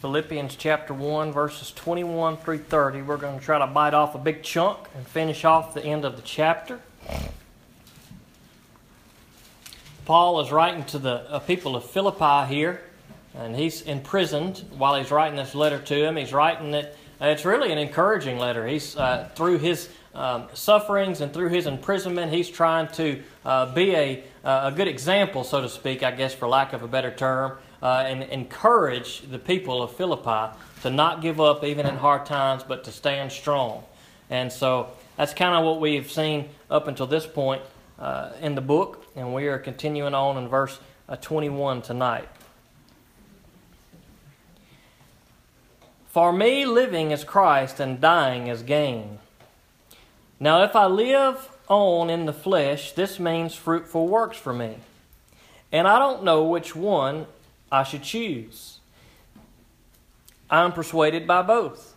Philippians chapter 1, verses 21 through 30. We're going to try to bite off a big chunk and finish off the end of the chapter. Paul is writing to the uh, people of Philippi here, and he's imprisoned while he's writing this letter to them. He's writing it, uh, it's really an encouraging letter. He's uh, through his um, sufferings and through his imprisonment, he's trying to uh, be a, uh, a good example, so to speak, I guess, for lack of a better term, uh, and encourage the people of Philippi to not give up even in hard times, but to stand strong. And so that's kind of what we've seen up until this point uh, in the book, and we are continuing on in verse uh, 21 tonight. For me, living is Christ, and dying is gain. Now, if I live on in the flesh, this means fruitful works for me. And I don't know which one I should choose. I am persuaded by both.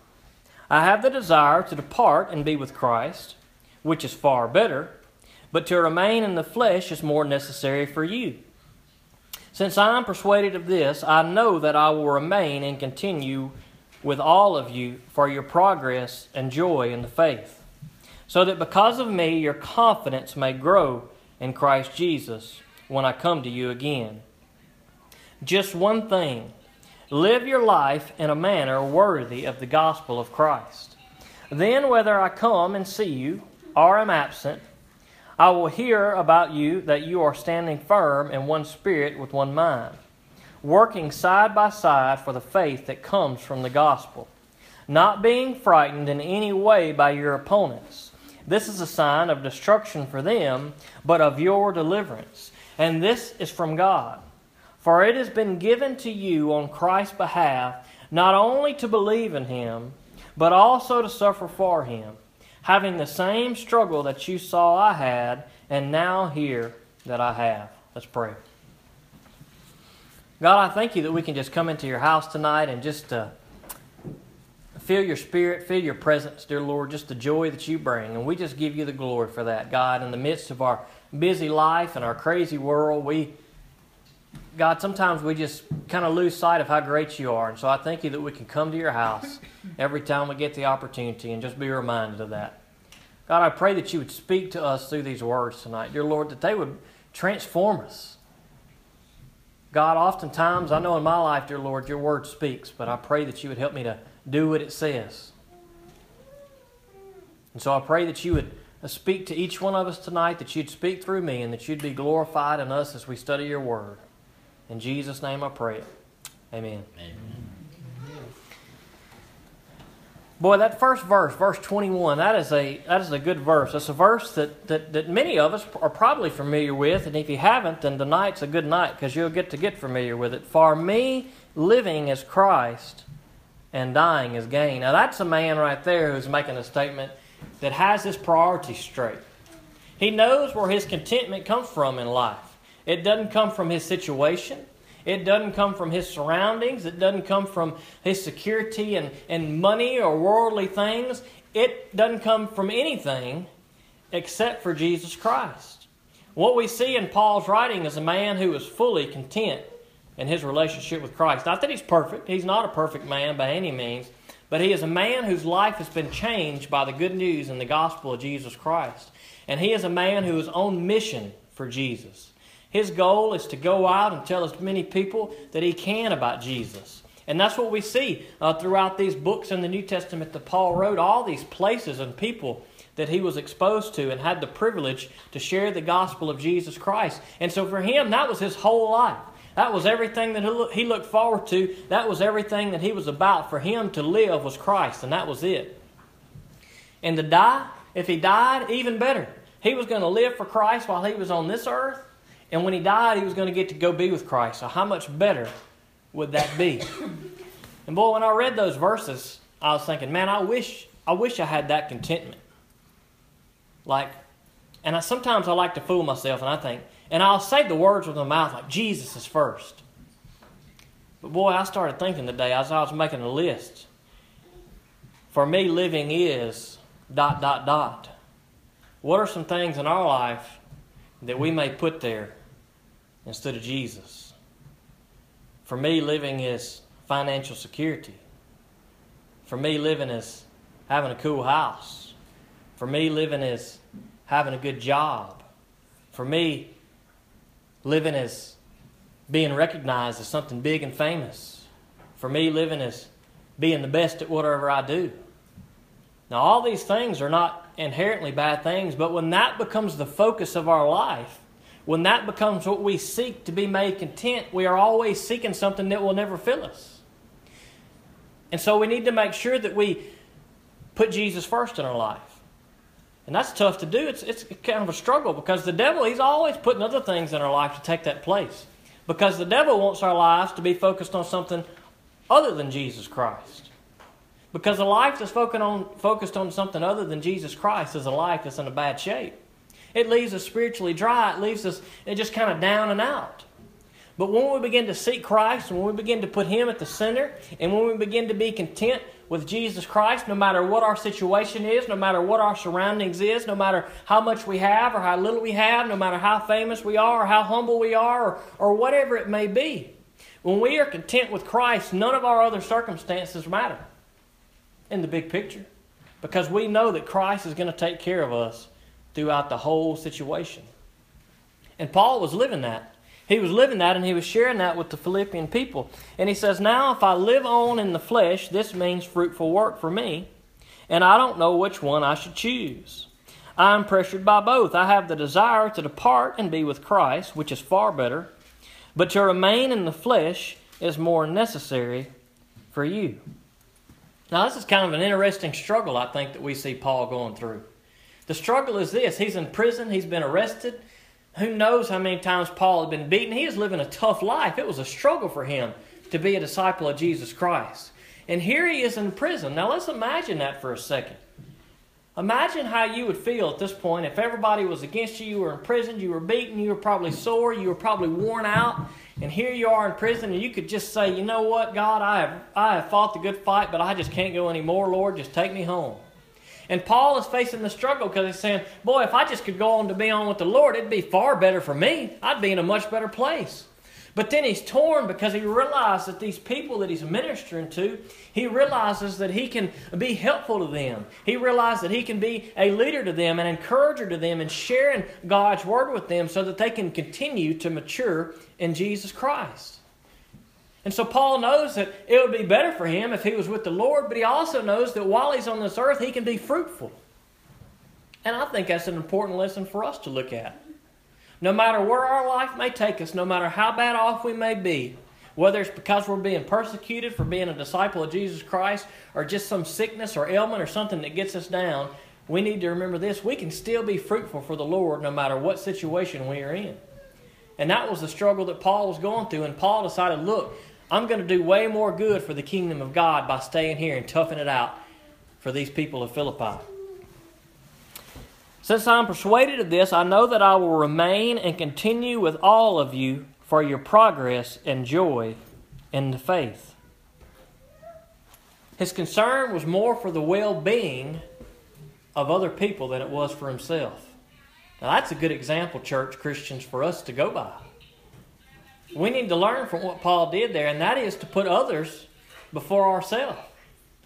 I have the desire to depart and be with Christ, which is far better, but to remain in the flesh is more necessary for you. Since I am persuaded of this, I know that I will remain and continue with all of you for your progress and joy in the faith, so that because of me your confidence may grow in Christ Jesus when I come to you again. Just one thing live your life in a manner worthy of the gospel of Christ. Then, whether I come and see you or am absent, I will hear about you that you are standing firm in one spirit with one mind, working side by side for the faith that comes from the gospel, not being frightened in any way by your opponents. This is a sign of destruction for them, but of your deliverance. And this is from God for it has been given to you on Christ's behalf not only to believe in him, but also to suffer for him, having the same struggle that you saw I had, and now hear that I have. Let's pray. God, I thank you that we can just come into your house tonight and just uh, feel your spirit, feel your presence, dear Lord, just the joy that you bring. And we just give you the glory for that, God. In the midst of our busy life and our crazy world, we God, sometimes we just kind of lose sight of how great you are. And so I thank you that we can come to your house every time we get the opportunity and just be reminded of that. God, I pray that you would speak to us through these words tonight. Dear Lord, that they would transform us. God, oftentimes, I know in my life, dear Lord, your word speaks, but I pray that you would help me to do what it says. And so I pray that you would uh, speak to each one of us tonight, that you'd speak through me, and that you'd be glorified in us as we study your word. In Jesus' name I pray Amen. Amen. Boy, that first verse, verse 21, that is a, that is a good verse. It's a verse that, that, that many of us are probably familiar with, and if you haven't, then tonight's a good night because you'll get to get familiar with it. For me, living is Christ and dying is gain. Now, that's a man right there who's making a statement that has his priorities straight. He knows where his contentment comes from in life. It doesn't come from his situation. It doesn't come from his surroundings. It doesn't come from his security and, and money or worldly things. It doesn't come from anything except for Jesus Christ. What we see in Paul's writing is a man who is fully content in his relationship with Christ. Not that he's perfect, he's not a perfect man by any means, but he is a man whose life has been changed by the good news and the gospel of Jesus Christ. And he is a man who is on mission for Jesus. His goal is to go out and tell as many people that he can about Jesus. And that's what we see uh, throughout these books in the New Testament that Paul wrote, all these places and people that he was exposed to and had the privilege to share the gospel of Jesus Christ. And so for him, that was his whole life. That was everything that he looked forward to. That was everything that he was about. For him to live was Christ, and that was it. And to die, if he died, even better. He was going to live for Christ while he was on this earth and when he died, he was going to get to go be with Christ. So, how much better would that be? and boy, when I read those verses, I was thinking, man, I wish, I wish I had that contentment. Like, and I, sometimes I like to fool myself, and I think, and I'll say the words with my mouth like Jesus is first. But boy, I started thinking today as I was making a list. For me, living is dot dot dot. What are some things in our life that we may put there instead of Jesus. For me, living is financial security. For me, living is having a cool house. For me, living is having a good job. For me, living is being recognized as something big and famous. For me, living is being the best at whatever I do. Now, all these things are not inherently bad things, but when that becomes the focus of our life, when that becomes what we seek to be made content, we are always seeking something that will never fill us. And so we need to make sure that we put Jesus first in our life. And that's tough to do. It's, it's kind of a struggle because the devil, he's always putting other things in our life to take that place. Because the devil wants our lives to be focused on something other than Jesus Christ. Because a life that's focused on, focused on something other than Jesus Christ is a life that's in a bad shape. It leaves us spiritually dry. It leaves us just kind of down and out. But when we begin to seek Christ, and when we begin to put Him at the center, and when we begin to be content with Jesus Christ, no matter what our situation is, no matter what our surroundings is, no matter how much we have or how little we have, no matter how famous we are or how humble we are or, or whatever it may be, when we are content with Christ, none of our other circumstances matter in the big picture because we know that Christ is going to take care of us throughout the whole situation. And Paul was living that. He was living that and he was sharing that with the Philippian people. And he says, Now, if I live on in the flesh, this means fruitful work for me, and I don't know which one I should choose. I am pressured by both. I have the desire to depart and be with Christ, which is far better, but to remain in the flesh is more necessary for you. Now, this is kind of an interesting struggle, I think, that we see Paul going through. The struggle is this he's in prison, he's been arrested. Who knows how many times Paul had been beaten? He was living a tough life. It was a struggle for him to be a disciple of Jesus Christ. And here he is in prison. Now let's imagine that for a second. Imagine how you would feel at this point if everybody was against you, you were in prison, you were beaten, you were probably sore, you were probably worn out, and here you are in prison, and you could just say, You know what, God, I have, I have fought the good fight, but I just can't go anymore, Lord, just take me home. And Paul is facing the struggle because he's saying, Boy, if I just could go on to be on with the Lord, it'd be far better for me. I'd be in a much better place. But then he's torn because he realizes that these people that he's ministering to, he realizes that he can be helpful to them. He realizes that he can be a leader to them, an encourager to them, and sharing God's word with them so that they can continue to mature in Jesus Christ. And so Paul knows that it would be better for him if he was with the Lord, but he also knows that while he's on this earth, he can be fruitful. And I think that's an important lesson for us to look at. No matter where our life may take us, no matter how bad off we may be, whether it's because we're being persecuted for being a disciple of Jesus Christ or just some sickness or ailment or something that gets us down, we need to remember this. We can still be fruitful for the Lord no matter what situation we are in. And that was the struggle that Paul was going through. And Paul decided, look, I'm going to do way more good for the kingdom of God by staying here and toughing it out for these people of Philippi. Since I'm persuaded of this, I know that I will remain and continue with all of you for your progress and joy in the faith. His concern was more for the well being of other people than it was for himself. Now, that's a good example, church Christians, for us to go by. We need to learn from what Paul did there, and that is to put others before ourselves.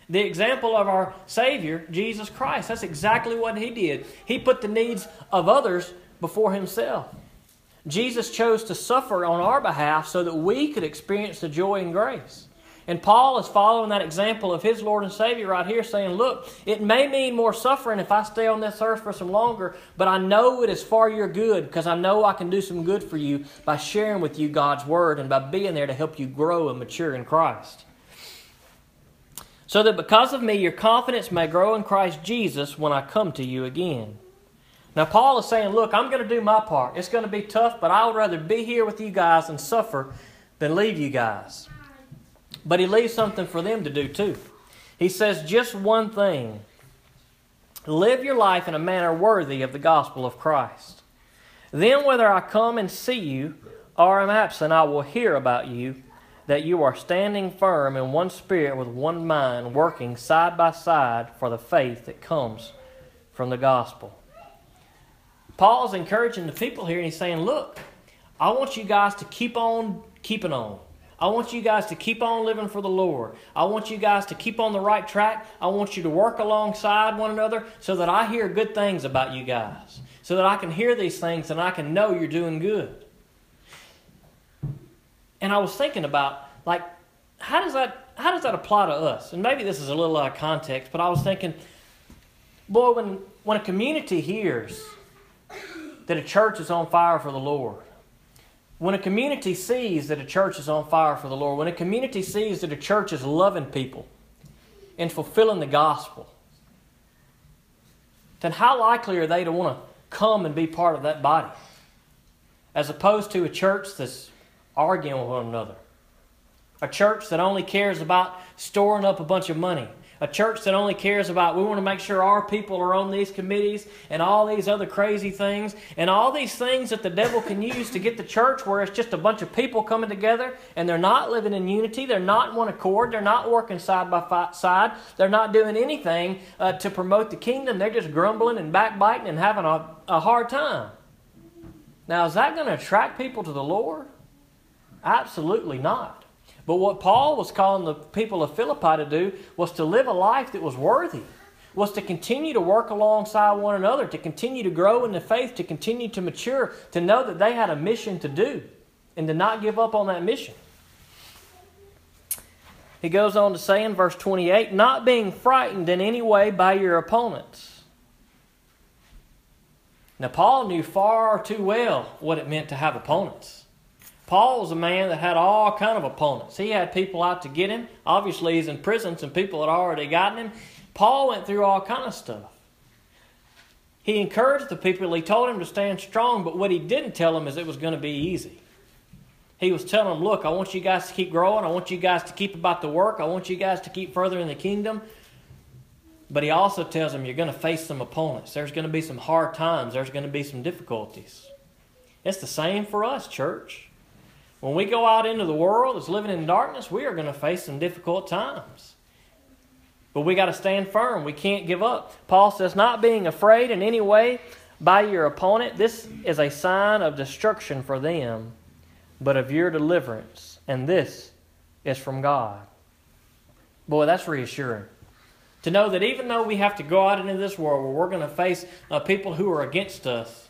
The example of our Savior, Jesus Christ, that's exactly what he did. He put the needs of others before himself. Jesus chose to suffer on our behalf so that we could experience the joy and grace. And Paul is following that example of his Lord and Savior right here, saying, Look, it may mean more suffering if I stay on this earth for some longer, but I know it is for your good because I know I can do some good for you by sharing with you God's Word and by being there to help you grow and mature in Christ. So that because of me, your confidence may grow in Christ Jesus when I come to you again. Now, Paul is saying, Look, I'm going to do my part. It's going to be tough, but I would rather be here with you guys and suffer than leave you guys. But he leaves something for them to do too. He says just one thing live your life in a manner worthy of the gospel of Christ. Then, whether I come and see you or am absent, I will hear about you that you are standing firm in one spirit with one mind, working side by side for the faith that comes from the gospel. Paul's encouraging the people here, and he's saying, Look, I want you guys to keep on keeping on. I want you guys to keep on living for the Lord. I want you guys to keep on the right track. I want you to work alongside one another so that I hear good things about you guys. So that I can hear these things and I can know you're doing good. And I was thinking about, like, how does that how does that apply to us? And maybe this is a little out of context, but I was thinking, boy, when when a community hears that a church is on fire for the Lord, when a community sees that a church is on fire for the Lord, when a community sees that a church is loving people and fulfilling the gospel, then how likely are they to want to come and be part of that body? As opposed to a church that's arguing with one another. A church that only cares about storing up a bunch of money a church that only cares about we want to make sure our people are on these committees and all these other crazy things. And all these things that the devil can use to get the church where it's just a bunch of people coming together and they're not living in unity they're not in one accord they're not working side by side they're not doing anything uh, to promote the kingdom they're just grumbling and backbiting and having a, a hard time. Now is that going to attract people to the lord? Absolutely not but what Paul was calling the people of Philippi to do was to live a life that was worthy, was to continue to work alongside one another, to continue to grow in the faith, to continue to mature, to know that they had a mission to do, and to not give up on that mission. He goes on to say in verse 28 not being frightened in any way by your opponents. Now, Paul knew far too well what it meant to have opponents. Paul was a man that had all kind of opponents. He had people out to get him. Obviously, he's in prison. Some people had already gotten him. Paul went through all kind of stuff. He encouraged the people. He told them to stand strong, but what he didn't tell them is it was going to be easy. He was telling them, look, I want you guys to keep growing. I want you guys to keep about the work. I want you guys to keep further in the kingdom. But he also tells them you're going to face some opponents. There's going to be some hard times. There's going to be some difficulties. It's the same for us, church. When we go out into the world that's living in darkness, we are going to face some difficult times. But we got to stand firm. We can't give up. Paul says, not being afraid in any way by your opponent, this is a sign of destruction for them, but of your deliverance. And this is from God. Boy, that's reassuring. To know that even though we have to go out into this world where we're going to face uh, people who are against us,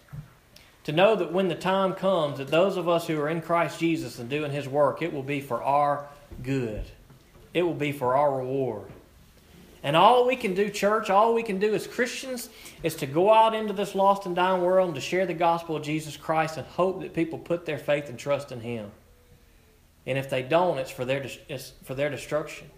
to know that when the time comes that those of us who are in Christ Jesus and doing his work, it will be for our good. It will be for our reward. And all we can do, church, all we can do as Christians is to go out into this lost and dying world and to share the gospel of Jesus Christ and hope that people put their faith and trust in him. And if they don't, it's for their, it's for their destruction.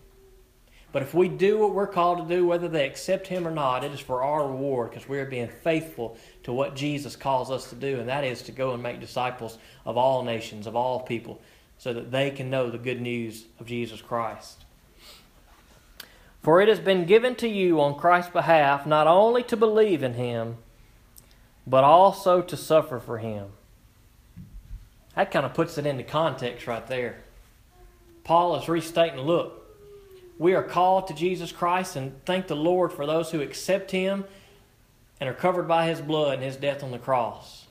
But if we do what we're called to do, whether they accept Him or not, it is for our reward because we are being faithful to what Jesus calls us to do, and that is to go and make disciples of all nations, of all people, so that they can know the good news of Jesus Christ. For it has been given to you on Christ's behalf not only to believe in Him, but also to suffer for Him. That kind of puts it into context right there. Paul is restating look, we are called to Jesus Christ and thank the Lord for those who accept Him and are covered by His blood and His death on the cross.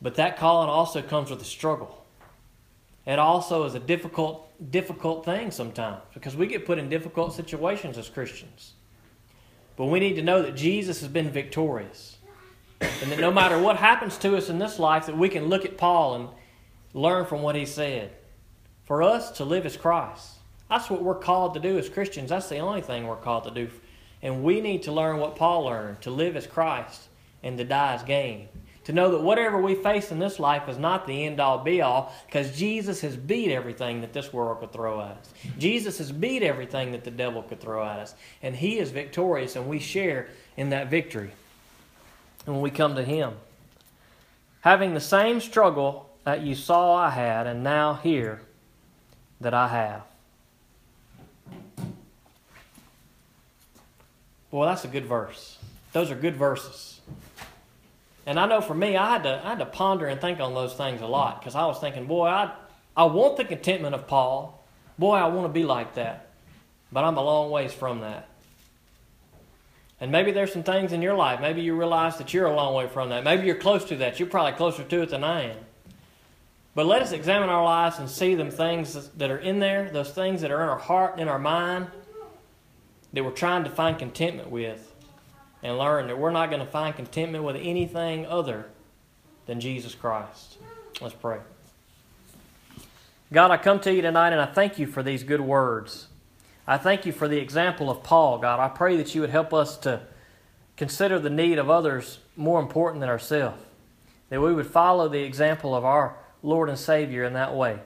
But that calling also comes with a struggle. It also is a difficult, difficult thing sometimes because we get put in difficult situations as Christians. But we need to know that Jesus has been victorious. And that no matter what happens to us in this life, that we can look at Paul and learn from what he said. For us to live as Christ. That's what we're called to do as Christians. That's the only thing we're called to do. And we need to learn what Paul learned to live as Christ and to die as gain. To know that whatever we face in this life is not the end all be all because Jesus has beat everything that this world could throw at us. Jesus has beat everything that the devil could throw at us. And he is victorious, and we share in that victory when we come to him. Having the same struggle that you saw I had, and now hear that I have. Boy, that's a good verse. Those are good verses. And I know for me, I had to, I had to ponder and think on those things a lot because I was thinking, boy, I, I want the contentment of Paul. Boy, I want to be like that. But I'm a long ways from that. And maybe there's some things in your life. Maybe you realize that you're a long way from that. Maybe you're close to that. You're probably closer to it than I am. But let us examine our lives and see them things that are in there, those things that are in our heart and in our mind that we're trying to find contentment with, and learn that we're not going to find contentment with anything other than Jesus Christ. Let's pray. God, I come to you tonight and I thank you for these good words. I thank you for the example of Paul, God. I pray that you would help us to consider the need of others more important than ourselves, that we would follow the example of our Lord and Savior in that way.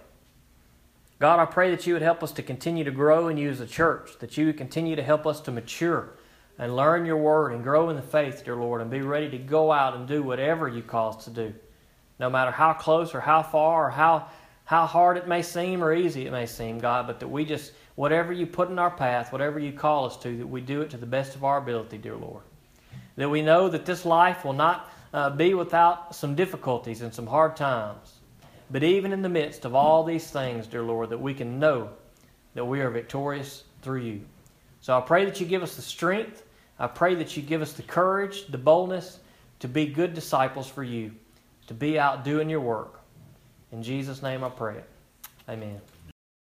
God, I pray that you would help us to continue to grow in you as a church, that you would continue to help us to mature and learn your word and grow in the faith, dear Lord, and be ready to go out and do whatever you call us to do, no matter how close or how far or how how hard it may seem or easy it may seem, God, but that we just, whatever you put in our path, whatever you call us to, that we do it to the best of our ability, dear Lord. That we know that this life will not uh, be without some difficulties and some hard times. But even in the midst of all these things, dear Lord, that we can know that we are victorious through you. So I pray that you give us the strength. I pray that you give us the courage, the boldness to be good disciples for you, to be out doing your work. In Jesus' name I pray it. Amen.